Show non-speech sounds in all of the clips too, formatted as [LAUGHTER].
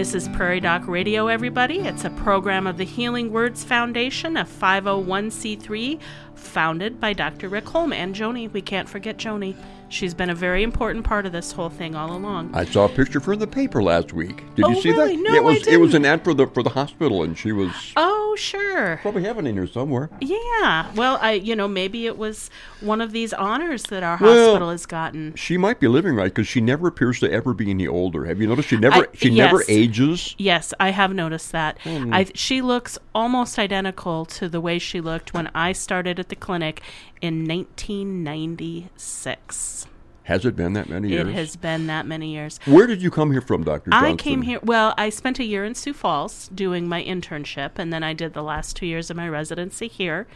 This is Prairie Doc Radio, everybody. It's a program of the Healing Words Foundation, a 501c3 founded by Dr. Rick Holm and Joni. We can't forget Joni. She's been a very important part of this whole thing all along. I saw a picture of her in the paper last week. Did Oh, you see really? that? No, Yeah, it was I it was an ad for the for the hospital, and she was Oh, sure. probably having it in here somewhere. Yeah. Well, I, you know, maybe it was one of these honors that our Well, hospital has gotten. She might be living right because she never appears to ever be any older. Have you noticed? She never I- she never ages. Yes, I have noticed that. Oh, I, she looks almost identical to the way she looked when I started at the clinic in 1996. Has it been that many years? It has been that many years. Where did you come here from, Doctor Johnson? I came here. Well, I spent a year in Sioux Falls doing my internship, and then I did the last two years of my residency here.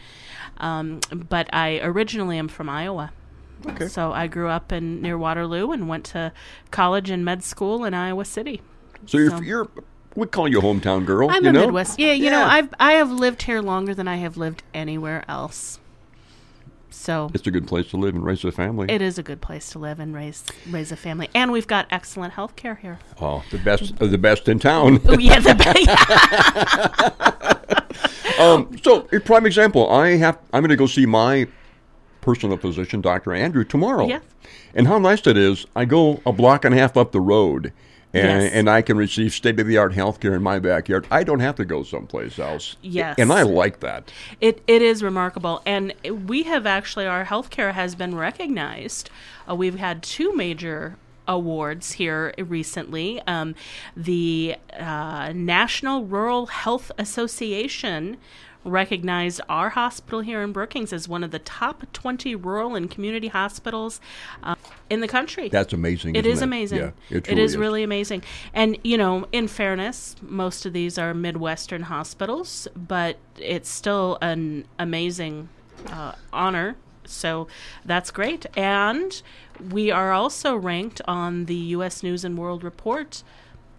Um, but I originally am from Iowa. Okay. So I grew up in near Waterloo and went to college and med school in Iowa City. So you're so- you're we call you a hometown girl. I'm you a know? Midwest. Yeah, you know, I've I have lived here longer than I have lived anywhere else. So It's a good place to live and raise a family. it is a good place to live and raise raise a family, and we've got excellent health care here. oh, the best of the best in town. [LAUGHS] Oh yeah, the [LAUGHS] Um, so, a prime example, I have I'm going to go see my personal physician, Dr. Andrew, tomorrow. Yeah. And how nice it is, I go a block and a half up the road and, Yes. and I can receive state of the art health care in my backyard. I don't have to go someplace else. Yes. And I like that. It it is remarkable, and we have actually our healthcare has been recognized. Uh, we've had two major awards here recently. Um, the uh, National Rural Health Association recognized our hospital here in Brookings as one of the top 20 rural and community hospitals uh, in the country. That's amazing. It is amazing. Yeah, it, it truly is, really amazing. And, you know, in fairness, most of these are Midwestern hospitals, but it's still an amazing uh, honor. So that's great. And we are also ranked on the U.S. News and World Report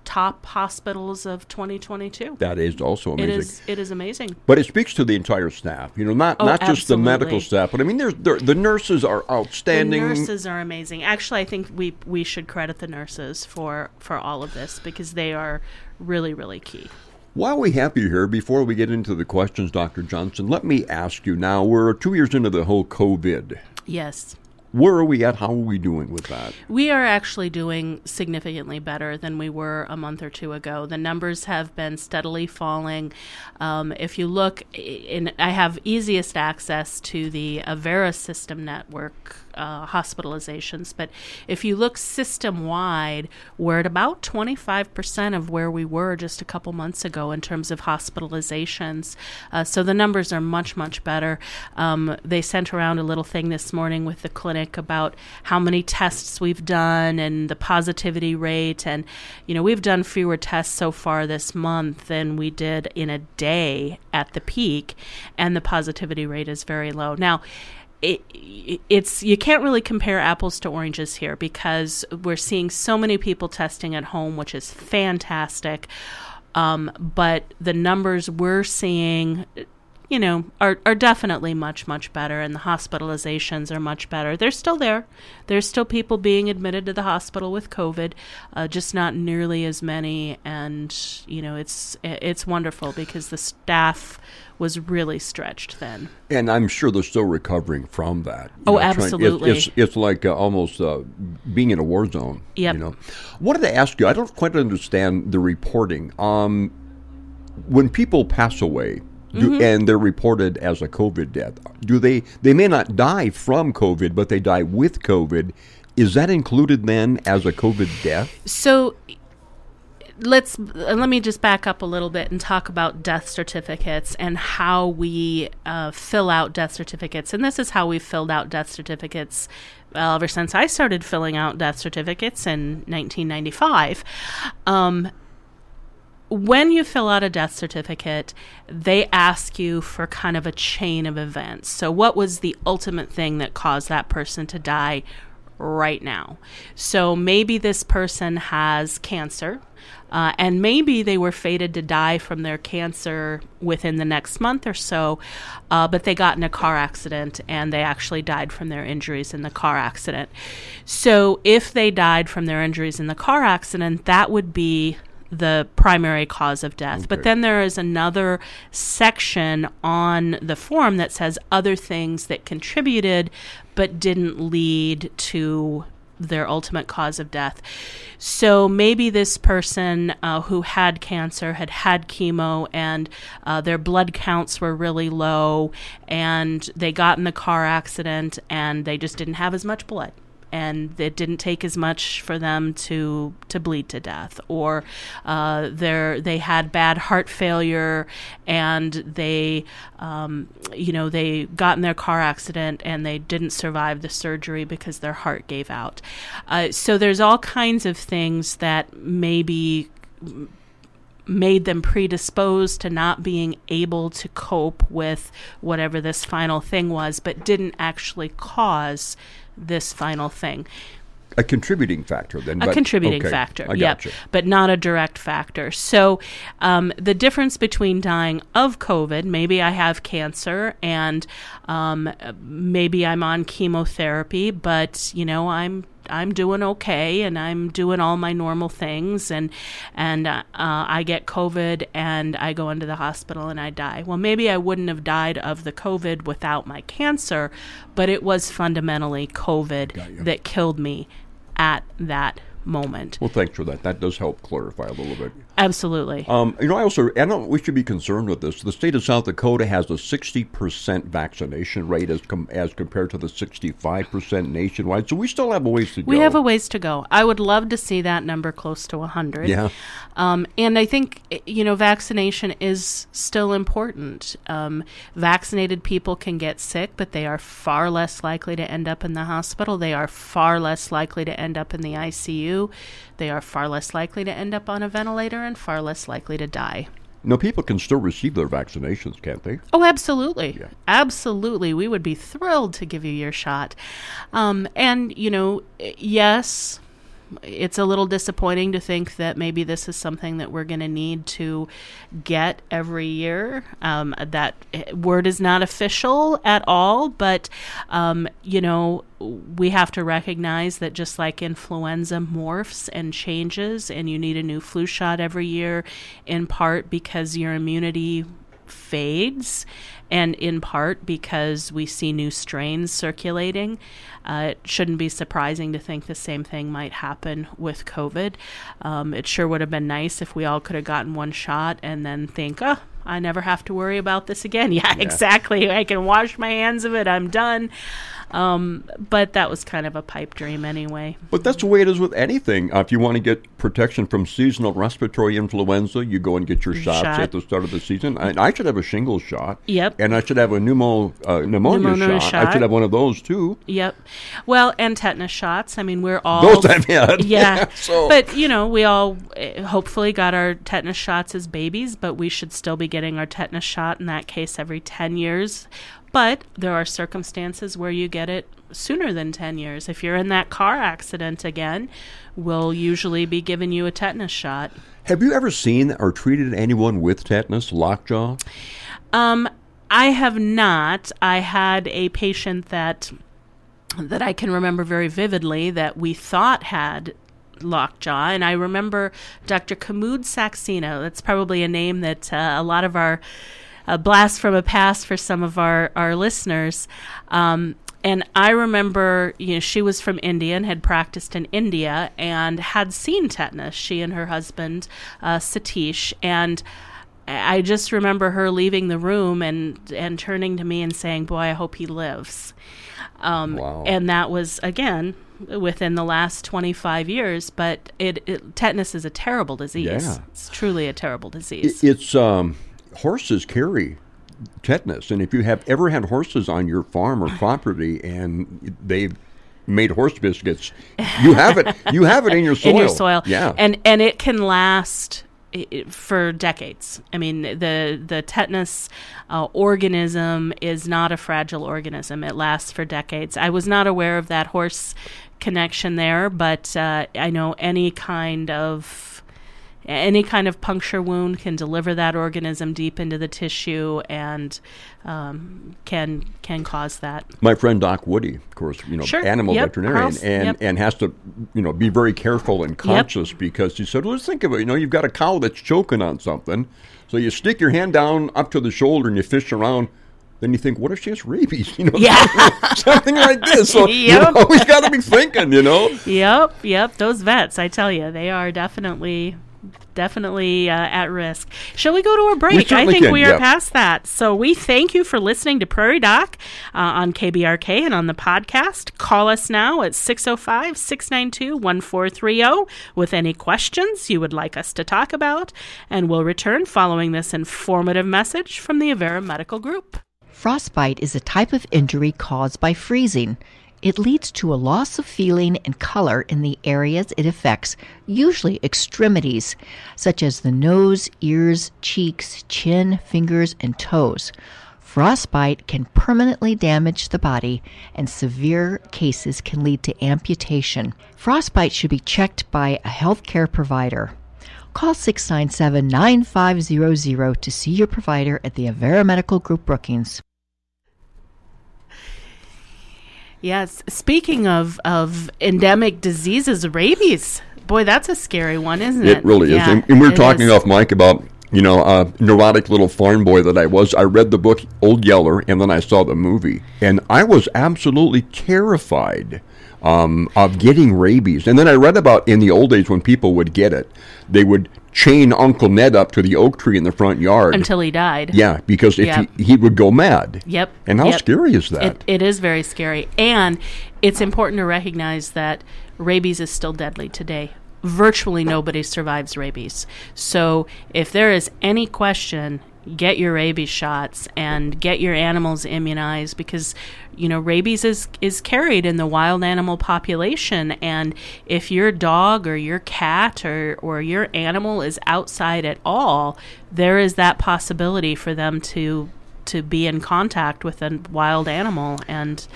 top hospitals of 2022. That is also amazing. is, it is amazing. But it speaks to the entire staff, you know, not Oh, not just the medical staff, but I mean, there's the nurses are outstanding. The nurses are amazing. Actually, I think we we should credit the nurses for for all of this because they are really really key. While we have you here, before we get into the questions, Dr. Johnson, let me ask you now, we're two years into the whole COVID. Yes. Where are we at? How are we doing with that? We are actually doing significantly better than we were a month or two ago. The numbers have been steadily falling. Um, if you look, in, I have easiest access to the Avera system network uh, hospitalizations, but if you look system wide, we're at about 25% of where we were just a couple months ago in terms of hospitalizations. Uh, so the numbers are much, much better. Um, they sent around a little thing this morning with the clinic about how many tests we've done and the positivity rate. And, you know, we've done fewer tests so far this month than we did in a day at the peak, and the positivity rate is very low. Now, it, it's you can't really compare apples to oranges here because we're seeing so many people testing at home, which is fantastic. Um, but the numbers we're seeing, you know, are are definitely much much better, and the hospitalizations are much better. They're still there. There's still people being admitted to the hospital with COVID, uh, just not nearly as many. And you know, it's it's wonderful because the staff was really stretched then. And I'm sure they're still recovering from that. Oh, know, trying- it's- absolutely. It's, it's, like uh, almost uh, being in a war zone. Yep. You know, I wanted to ask you. I don't quite understand the reporting. Um, when people pass away. Do, Mm-hmm. And they're reported as a COVID death. Do they? They may not die from COVID, but they die with COVID. Is that included then as a COVID death? So let's uh, let me just back up a little bit and talk about death certificates and how we uh, fill out death certificates. And this is how we filled out death certificates well, ever since I started filling out death certificates in 1995. Um, when you fill out a death certificate, they ask you for kind of a chain of events. So, what was the ultimate thing that caused that person to die right now? So, maybe this person has cancer, uh, and maybe they were fated to die from their cancer within the next month or so, uh, but they got in a car accident and they actually died from their injuries in the car accident. So, if they died from their injuries in the car accident, that would be the primary cause of death. But then there is another section on the form that says other things that contributed but didn't lead to their ultimate cause of death. So maybe this person uh, who had cancer had had chemo and uh, their blood counts were really low and they got in the car accident and they just didn't have as much blood and it didn't take as much for them to to bleed to death, or uh, they had bad heart failure and they um, you know they got in their car accident and they didn't survive the surgery because their heart gave out. Uh, so there's all kinds of things that maybe made them predisposed to not being able to cope with whatever this final thing was, but didn't actually cause this final thing. A contributing factor, then. A but- contributing okay, factor, I yep, but not a direct factor. So, um, the difference between dying of COVID, maybe I have cancer and um, maybe I'm on chemotherapy, but you know I'm I'm doing okay and I'm doing all my normal things and and uh, I get COVID and I go into the hospital and I die. Well, maybe I wouldn't have died of the COVID without my cancer, but it was fundamentally COVID that killed me at that moment. Well, thanks for that. That does help clarify a little bit. Absolutely. Um, you know, I also, I don't. We should be concerned with this. The state of South Dakota has a sixty percent vaccination rate as com- as compared to the sixty-five percent nationwide. So we still have a ways to go. we have a ways to go. I would love to see that number close to 100. Yeah. Um, and I think, you know, vaccination is still important. Um, vaccinated people can get sick, but they are far less likely to end up in the hospital. They are far less likely to end up in the ICU. They are far less likely to end up on a ventilator and far less likely to die. No, people can still receive their vaccinations, can't they? Oh, absolutely. Yeah. Absolutely. We would be thrilled to give you your shot. Um, and, you know, yes, it's a little disappointing to think that maybe this is something that we're going to need to get every year. Um, that eh, word is not official at all, but, um, you know, we have to recognize that just like influenza morphs and changes, and you need a new flu shot every year, in part because your immunity fades, and in part because we see new strains circulating. Uh, it shouldn't be surprising to think the same thing might happen with COVID. Um, it sure would have been nice if we all could have gotten one shot and then think, oh, I never have to worry about this again. [LAUGHS] Yeah, exactly. I can wash my hands of it. I'm done. Um, but that was kind of a pipe dream anyway. But that's the way it is with anything. Uh, if you want to get protection from seasonal respiratory influenza, you go and get your shots Shot. at the start of the season. And I should have a shingles shot. Yep. And I should have a pneumo, uh, pneumonia, Pneumonia shot. I should have one of those too. Yep. Well, and tetanus shots. I mean, we're all Those I've had. [LAUGHS] Yeah. [LAUGHS] so But you know, we all eh, hopefully got our tetanus shots as babies, but we should still be getting our tetanus shot in that case every 10 years. But there are circumstances where you get it sooner than 10 years. If you're in that car accident again, we'll usually be giving you a tetanus shot. have you ever seen or treated anyone with tetanus, lockjaw? Um, I have not. I had a patient that that I can remember very vividly that we thought had lockjaw, and I remember Dr. Kamud Saxena. That's probably a name that uh, a lot of our a blast from a past for some of our our listeners. Um, and I remember, you know, she was from India and had practiced in India and had seen tetanus. She and her husband, uh, Satish, and I just remember her leaving the room and and turning to me and saying, "Boy, I hope he lives." Um, Wow. And that was again within the last 25 years. But it, it tetanus is a terrible disease. Yeah. It's truly a terrible disease. I- It's um, horses carry tetanus, and if you have ever had horses on your farm or [LAUGHS] property and they've made horse biscuits, you have it. You have it in your soil. [LAUGHS] in your soil. Yeah. and and it can last for decades. I mean, the the tetanus uh, organism is not a fragile organism. It lasts for decades. I was not aware of that horse connection there, but uh, I know any kind of any kind of puncture wound can deliver that organism deep into the tissue and um, can can cause that. My friend Doc Woody, of course, you know, Sure. animal Yep. veterinarian, House. and Yep. and has to, you know, be very careful and conscious because he said, well, let's think of it. You know, you've got a cow that's choking on something, so you stick your hand down up to the shoulder and you fish around. Then you think, what if she has rabies? [LAUGHS] You know, Yeah. [LAUGHS] something like this. So [LAUGHS] you Yep. always got to be thinking, you know. Yep, yep. Those vets, I tell you, they are definitely, definitely uh, at risk. Shall we go to a break? I think can, we are yeah. past that. So we thank you for listening to Prairie Doc uh, on KBRK and on the podcast. Call us now at 605 692 1430 with any questions you would like us to talk about, and we'll return following this informative message from the Avera Medical Group. Frostbite is a type of injury caused by freezing. It leads to a loss of feeling and color in the areas it affects, usually extremities, such as the nose, ears, cheeks, chin, fingers, and toes. Frostbite can permanently damage the body, and severe cases can lead to amputation. Frostbite should be checked by a healthcare provider. Call 697 9500 to see your provider at the Avera Medical Group Brookings. Yes. Speaking of, of endemic diseases, rabies. Boy, that's a scary one, isn't it? It really is. Yeah, And, and we were talking is. off mic about, you know, a neurotic little farm boy that I was. I read the book Old Yeller, and then I saw the movie, and I was absolutely terrified um, of getting rabies. And then I read about in the old days when people would get it, they would chain Uncle Ned up to the oak tree in the front yard. until he died. yeah, because if Yep. he, he would go mad. Yep. And how Yep. scary is that? It, it is very scary. And it's important to recognize that rabies is still deadly today. Virtually nobody survives rabies. So if there is any question, get your rabies shots and get your animals immunized because you know rabies is is carried in the wild animal population. And if your dog or your cat or or your animal is outside at all there is that possibility for them to to be in contact with a wild animal. And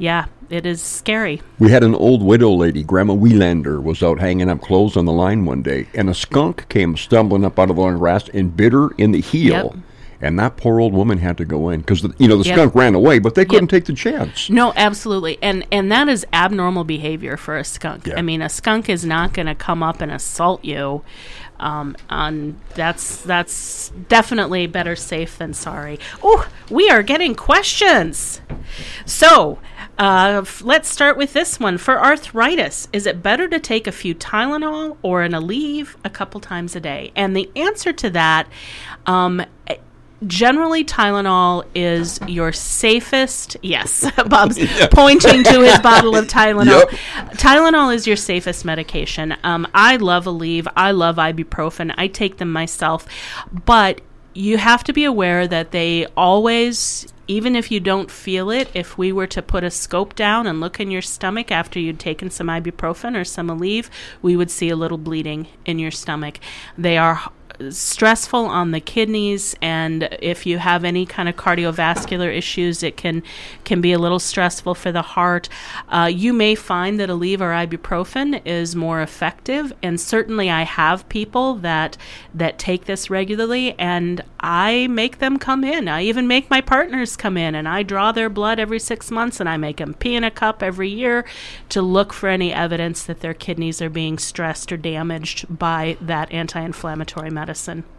yeah it is scary We had an old widow lady, Grandma Wiellander, was out hanging up clothes on the line one day, and a skunk came stumbling up out of the long grass and bit her in the heel. Yep. And that poor old woman had to go in because you know the Yep. skunk ran away, but they couldn't take the chance. no absolutely and and that is abnormal behavior for a skunk i mean a skunk is not going to come up and assault you um, and that's that's definitely better safe than sorry. Oh, we are getting questions. So uh, f- let's start with this one. For arthritis, is it better to take a few Tylenol or an Aleve a couple times a day? And the answer to that, um, eh, generally Tylenol is your safest. Yes, [LAUGHS] Bob's [LAUGHS] pointing to his [LAUGHS] bottle of Tylenol. Yep. Tylenol is your safest medication. Um, I love Aleve. I love ibuprofen. I take them myself, but you have to be aware that they always even if you don't feel it, if we were to put a scope down and look in your stomach after you'd taken some ibuprofen or some Aleve, we would see a little bleeding in your stomach. They are stressful on the kidneys, and if you have any kind of cardiovascular issues, it can can be a little stressful for the heart. Uh, you may find that Aleve or ibuprofen is more effective, and certainly I have people that that take this regularly, and I make them come in. I even make my partners come in, and I draw their blood every six months, and I make them pee in a cup every year to look for any evidence that their kidneys are being stressed or damaged by that anti-inflammatory medicine.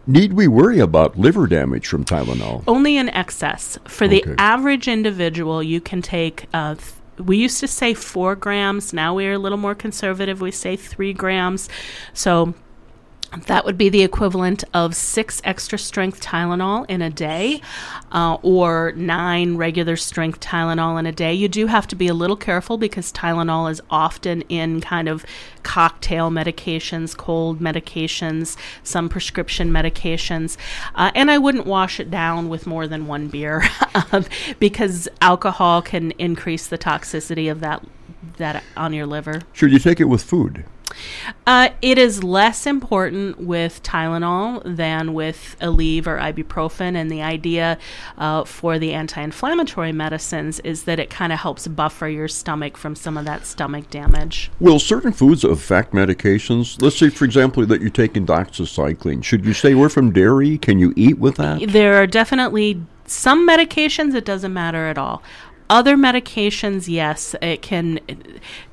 Need we worry about liver damage from Tylenol? Only in excess. For the average individual, you can take. Uh, th- we used to say four grams. Now we're a little more conservative. We say three grams. So that would be the equivalent of six extra strength Tylenol in a day, uh, or nine regular strength Tylenol in a day. You do have to be a little careful because Tylenol is often in kind of cocktail medications, cold medications, some prescription medications. Uh, and I wouldn't wash it down with more than one beer [LAUGHS] um, because alcohol can increase the toxicity of that that on your liver. Should you take it with food? Uh, it is less important with Tylenol than with Aleve or ibuprofen, and the idea uh, for the anti-inflammatory medicines is that it kind of helps buffer your stomach from some of that stomach damage. Will certain foods affect medications? Let's say, for example, that you're taking doxycycline. Should you stay away from dairy? Can you eat with that? There are definitely some medications it doesn't matter at all. Other medications, yes, it can.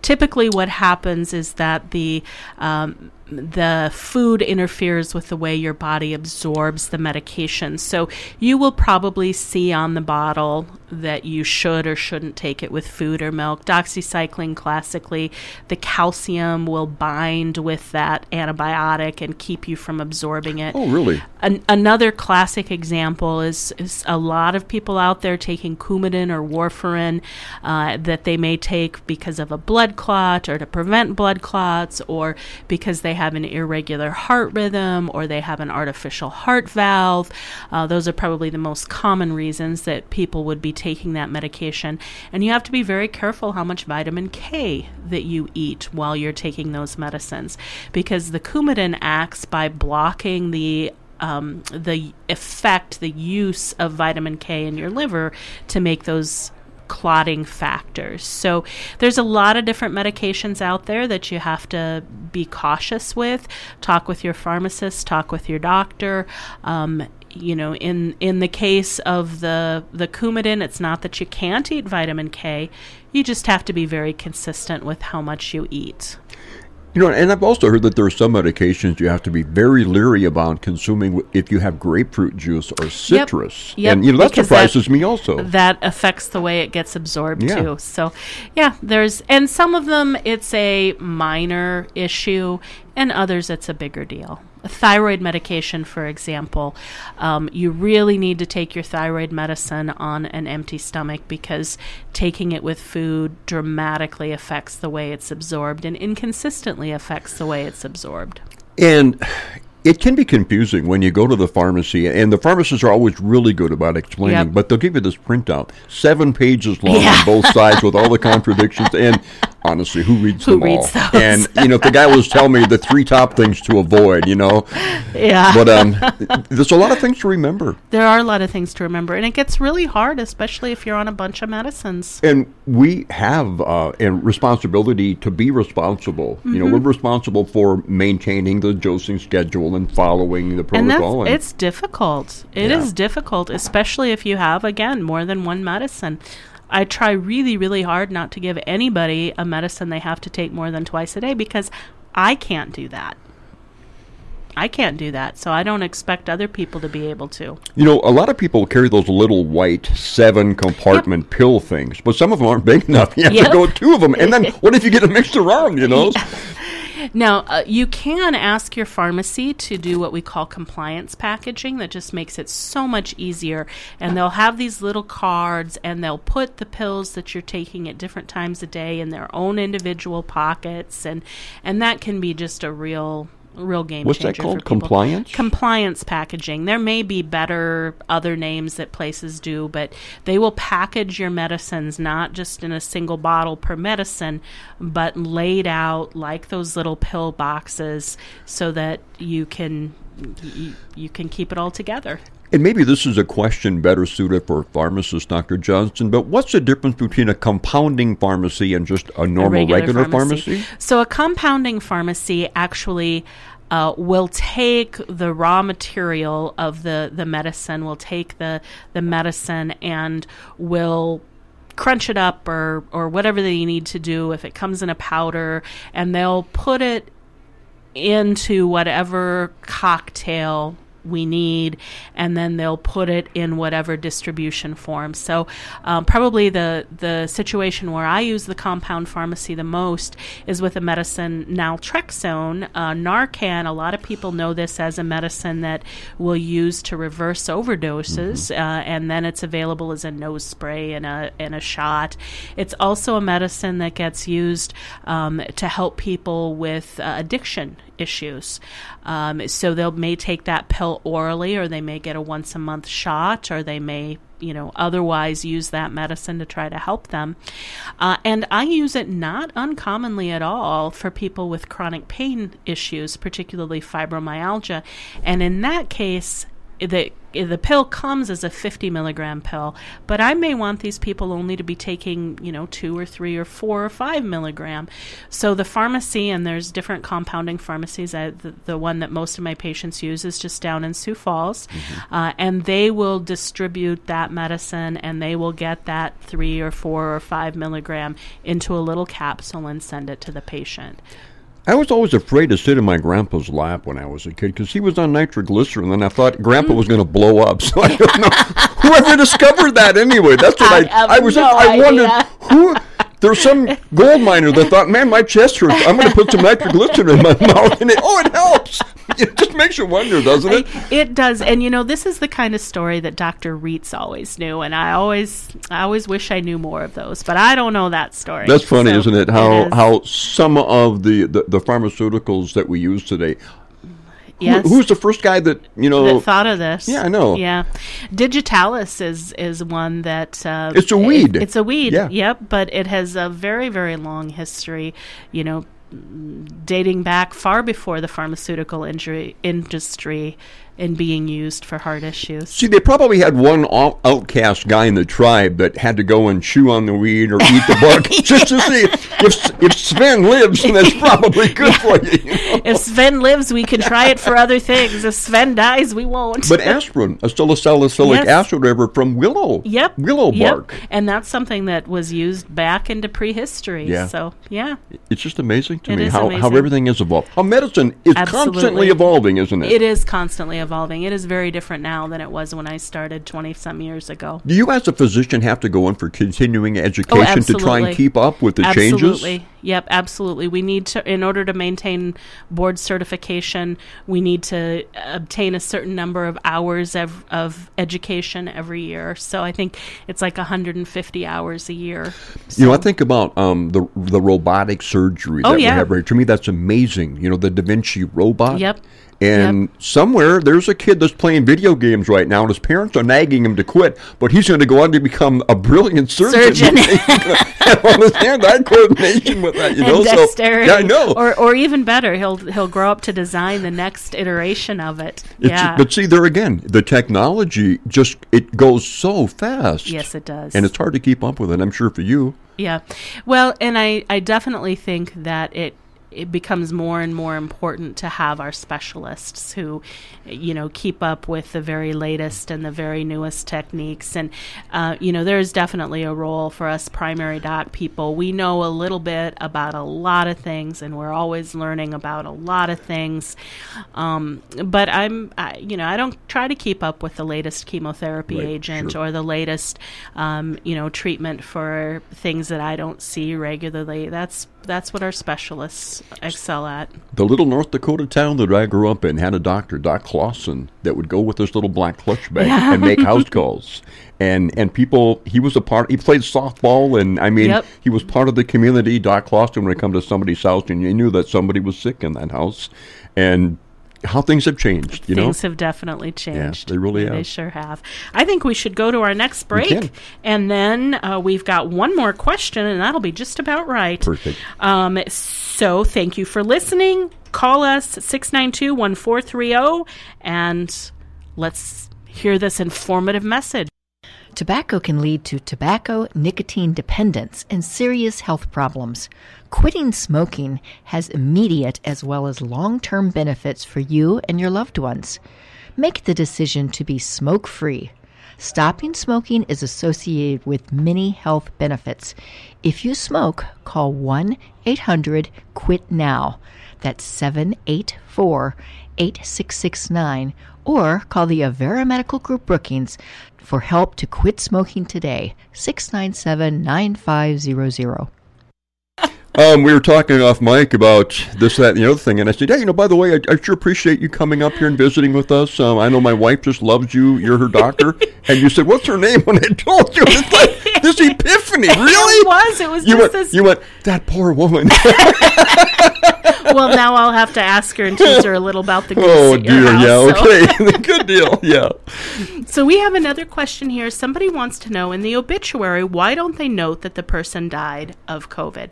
Typically, what happens is that the um, the food interferes with the way your body absorbs the medication. So you will probably see on the bottle that you should or shouldn't take it with food or milk. Doxycycline, classically, the calcium will bind with that antibiotic and keep you from absorbing it. Oh, really? An- another classic example is, is, a lot of people out there taking Coumadin or warfarin uh, that they may take because of a blood clot or to prevent blood clots or because they have an irregular heart rhythm or they have an artificial heart valve. Uh, those are probably the most common reasons that people would be taking that medication. And you have to be very careful how much vitamin K that you eat while you're taking those medicines because the Coumadin acts by blocking the um, the effect, the use of vitamin K in your liver to make those clotting factors. So there's a lot of different medications out there that you have to be cautious with. Talk with your pharmacist, talk with your doctor. Um, you know, in in the case of the the Coumadin, it's not that you can't eat vitamin K. You just have to be very consistent with how much you eat. You know, and I've also heard that there are some medications you have to be very leery about consuming if you have grapefruit juice or citrus. Yep, yep, and you know that surprises that- me also. That affects the way it gets absorbed Yeah. too. So, yeah, there's and some of them it's a minor issue, and others it's a bigger deal. Thyroid medication, for example, um, you really need to take your thyroid medicine on an empty stomach because taking it with food dramatically affects the way it's absorbed and inconsistently affects the way it's absorbed. And it can be confusing when you go to the pharmacy, and the pharmacists are always really good about explaining, Yep. but they'll give you this printout, seven pages long Yeah. on both sides with all the [LAUGHS] contradictions. And honestly, who reads Who them reads all? those? And, you know, if the guy was telling me the three top things to avoid, you know, Yeah. but um, [LAUGHS] there's a lot of things to remember. There are a lot of things to remember, and it gets really hard, especially if you're on a bunch of medicines. And we have uh, a responsibility to be responsible. You know, Mm-hmm. we're responsible for maintaining the dosing schedule and following the And protocol. and- it's difficult. It is Yeah. difficult, especially if you have, again, more than one medicine. I try really, really hard not to give anybody a medicine they have to take more than twice a day because I can't do that. I can't do that, so I don't expect other people to be able to. You know, a lot of people carry those little white seven compartment pill things, but some of them aren't big enough. [LAUGHS] You have Yep. to go two of them. And then [LAUGHS] what if you get them mixed around, you know? Now, uh, you can ask your pharmacy to do what we call compliance packaging. That just makes it so much easier. And they'll have these little cards and they'll put the pills that you're taking at different times a day in their own individual pockets. And, and that can be just a real. Real game What's that changer called? for people. Compliance? Compliance packaging. There may be better other names that places do, but they will package your medicines not just in a single bottle per medicine, but laid out like those little pill boxes so that you can you, you can keep it all together. And maybe this is a question better suited for pharmacist Dr. Johnson, but what's the difference between a compounding pharmacy and just a a normal regular, pharmacy? So a compounding pharmacy actually uh, will take the raw material of the, the medicine, will take the, the medicine and will crunch it up or, or whatever they need to do if it comes in a powder and they'll put it into whatever cocktail we need, and then they'll put it in whatever distribution form. So, um, probably the the situation where I use the compound pharmacy the most is with a medicine naltrexone, uh, Narcan. A lot of people know this as a medicine that we'll use to reverse overdoses, uh, and then it's available as a nose spray and a and a shot. It's also a medicine that gets used um, to help people with uh, addiction issues. Um, so they may take that pill orally, or they may get a once a month shot, or they may you know otherwise use that medicine to try to help them uh, and i use it not uncommonly at all for people with chronic pain issues particularly fibromyalgia and in that case the the pill comes as a 50 milligram pill, but I may want these people only to be taking, you know, two or three or four or five milligram. So the pharmacy, and there's different compounding pharmacies. I, the, the one that most of my patients use is just down in Sioux Falls, mm-hmm. uh, and they will distribute that medicine, and they will get that three or four or five milligram into a little capsule and send it to the patient. I was always afraid to sit in my grandpa's lap when I was a kid because he was on nitroglycerin, and I thought grandpa was mm. going to blow up. So I don't know [LAUGHS] whoever discovered that anyway. That's what I I, I was. No I wondered who there's some gold miner that thought, man, my chest hurts. I'm going to put some nitroglycerin in my [LAUGHS] mouth, and it, oh, it helps. [LAUGHS] It just makes you wonder, doesn't it? It does, and you know, this is the kind of story that Dr. Reitz always knew, and I always, I always wish I knew more of those, but I don't know that story. That's funny, so isn't it? How it how some of the, the the pharmaceuticals that we use today Yes. Who, who's the first guy that you know that thought of this? Yeah, I know. Yeah, digitalis is is one that uh, it's a weed. It, it's a weed. Yeah. Yep, but it has a very very long history. You know, dating back far before the pharmaceutical injury industry and being used for heart issues. See, they probably had one outcast guy in the tribe that had to go and chew on the weed or eat the [LAUGHS] bark just to see if if Sven lives. Then that's probably good yeah. for you. you know? If Sven lives, we can try it for other things. If Sven dies, we won't. But aspirin, acetylsalicylic yes. acid, whatever, from willow. Yep. Willow yep. bark. And that's something that was used back into prehistory. Yeah. So yeah. It's just amazing to it me how, amazing. how everything is evolved. How medicine is Absolutely. constantly evolving, isn't it? It is constantly evolving. It is very different now than it was when I started 20 some years ago. Do you, as a physician, have to go in for continuing education oh, to try and keep up with the absolutely. changes? Absolutely. Yep, absolutely. We need to, in order to maintain board certification, we need to obtain a certain number of hours of, of education every year. So I think it's like 150 hours a year. So. You know, I think about um, the the robotic surgery that oh, yeah. we have. Right, to me, that's amazing. You know, the Da Vinci robot. Yep. And yep. somewhere there's a kid that's playing video games right now, and his parents are nagging him to quit, but he's going to go on to become a brilliant surgeon. surgeon. his hand-eye coordination with that, you [LAUGHS] know. So, yeah, I know. Or, or even better, he'll he'll grow up to design the next iteration of it. It's, yeah. But see, there again, the technology just it goes so fast. Yes, it does. And it's hard to keep up with it. I'm sure for you. Yeah. Well, and I I definitely think that it it becomes more and more important to have our specialists who, you know, keep up with the very latest and the very newest techniques. And, uh, you know, there's definitely a role for us primary doc people. We know a little bit about a lot of things, and we're always learning about a lot of things. Um, but I'm, I, you know, I don't try to keep up with the latest chemotherapy right, agent sure. or the latest, um, you know, treatment for things that I don't see regularly. That's that's what our specialists excel at. The little North Dakota town that I grew up in had a doctor, Doc Clausen, that would go with this little black clutch bag yeah. and make house calls. And and people, he was a part. He played softball, and I mean, yep. he was part of the community. Doc Clausen, would come to somebody's house, and you knew that somebody was sick in that house, and how things have changed. You know. things know? have definitely changed. Yeah, they really have. They sure have. I think we should go to our next break, and then uh, we've got one more question, and that'll be just about right. Perfect. Um, so thank you for listening. Call us 692 1430, and let's hear this informative message. Tobacco can lead to tobacco nicotine dependence and serious health problems. Quitting smoking has immediate as well as long term benefits for you and your loved ones. Make the decision to be smoke free. Stopping smoking is associated with many health benefits. If you smoke, call 1 800 QUIT NOW. That's 784 8669 or call the Avera Medical Group Brookings for help to quit smoking today. 697 9500. Um, we were talking off mic about this, that, and the other thing, and I said, "Yeah, you know, by the way, I, I sure appreciate you coming up here and visiting with us. Um, I know my wife just loves you. You're her doctor." [LAUGHS] and you said, "What's her name?" When I told you, it's like this epiphany. [LAUGHS] Really? It was. It was you went, this. You went. That poor woman. [LAUGHS] well, now I'll have to ask her and tease her a little about the goose Oh dear, house, yeah, so. okay, good deal, yeah. So we have another question here. Somebody wants to know in the obituary, why don't they note that the person died of COVID?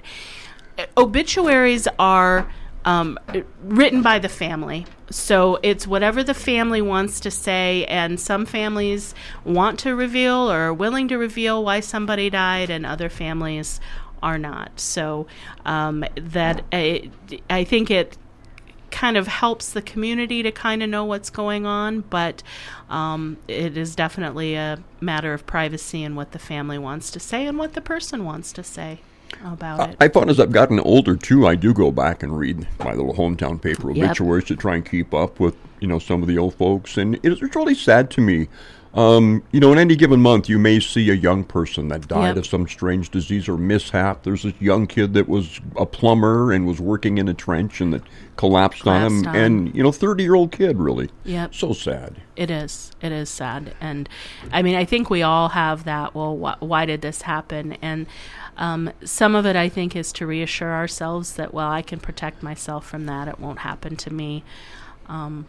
Uh, Obituaries are um, written by the family. So it's whatever the family wants to say, and some families want to reveal or are willing to reveal why somebody died, and other families are not. So um, that I, I think it kind of helps the community to kind of know what's going on, but um, it is definitely a matter of privacy and what the family wants to say and what the person wants to say about it. I found as I've gotten older too, I do go back and read my little hometown paper Yep. obituaries to try and keep up with you know some of the old folks, and it's really sad to me. Um, you know, in any given month, you may see a young person that died Yep. of some strange disease or mishap. There's this young kid that was a plumber and was working in a trench and that collapsed, on him, on and you know, 30 year old kid, really. Yep. So sad. It is. It is sad. And I mean, I think we all have that. Well, wh- why did this happen? And um, some of it, I think, is to reassure ourselves that, well, I can protect myself from that. It won't happen to me. Um,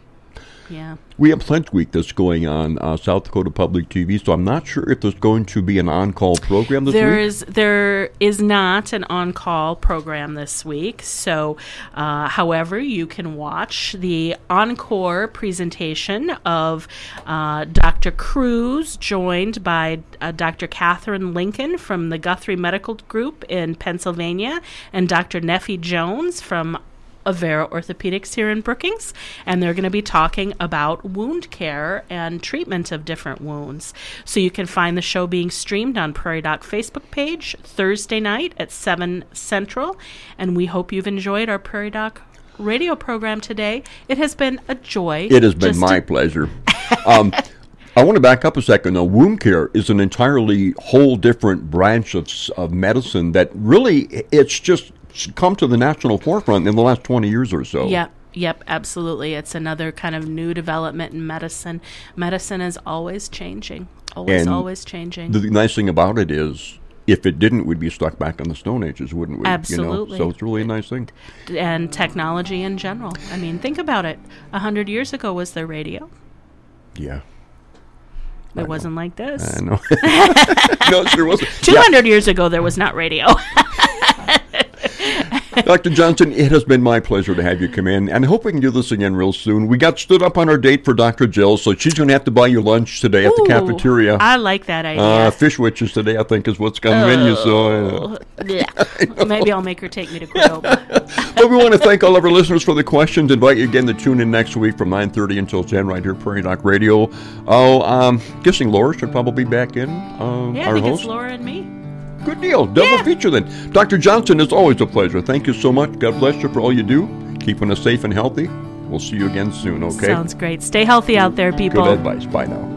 yeah. We have Pledge Week that's going on uh, South Dakota Public TV, so I'm not sure if there's going to be an on-call program this There week. is there is not an on-call program this week. So, uh, however, you can watch the encore presentation of uh, Dr. Kruse, joined by uh, Dr. Catherine Lincoln from the Guthrie Medical Group in Pennsylvania, and Dr. Neffy Jones from Avera Orthopedics here in Brookings, and they're going to be talking about wound care and treatment of different wounds. So you can find the show being streamed on Prairie Doc Facebook page Thursday night at 7 Central, and we hope you've enjoyed our Prairie Doc radio program today. It has been a joy. It has been my pleasure. [LAUGHS] Um, I want to back up a second. though. wound care is an entirely whole different branch of, of medicine that really it's just come to the national forefront in the last 20 years or so. Yep, yep, absolutely. It's another kind of new development in medicine. Medicine is always changing, always, And always changing. The nice thing about it is, if it didn't, we'd be stuck back in the Stone Ages, wouldn't we? You Absolutely. know? So it's really a nice thing. and technology in general. I mean, think about it. A hundred years ago, was there radio? Yeah. It wasn't like this. I know. [LAUGHS] no, it sure wasn't. [LAUGHS] Two hundred years ago, there was not radio. [LAUGHS] Dr. Johnson, it has been my pleasure to have you come in, and I hope we can do this again real soon. We got stood up on our date for Dr. Jill, so she's going to have to buy you lunch today at the cafeteria. I like that idea. Uh, fish witches today, I think, is what's on the menu. So, uh, Oh, yeah. [LAUGHS] Maybe I'll make her take me to Cordova. [LAUGHS] but we want to thank all of our listeners for the questions. Invite you again to tune in next week from 9:30 until 10 right here, Prairie Doc Radio. Oh, um, guessing Laura should probably be back in. Uh, Yeah, I our think host. it's Laura and me. Good deal. Double Yeah. feature then. Dr. Johnson, it's always a pleasure. Thank you so much. God bless you for all you do, keeping us safe and healthy. We'll see you again soon. Okay. Sounds great. Stay healthy out there, people. Good advice. Bye now.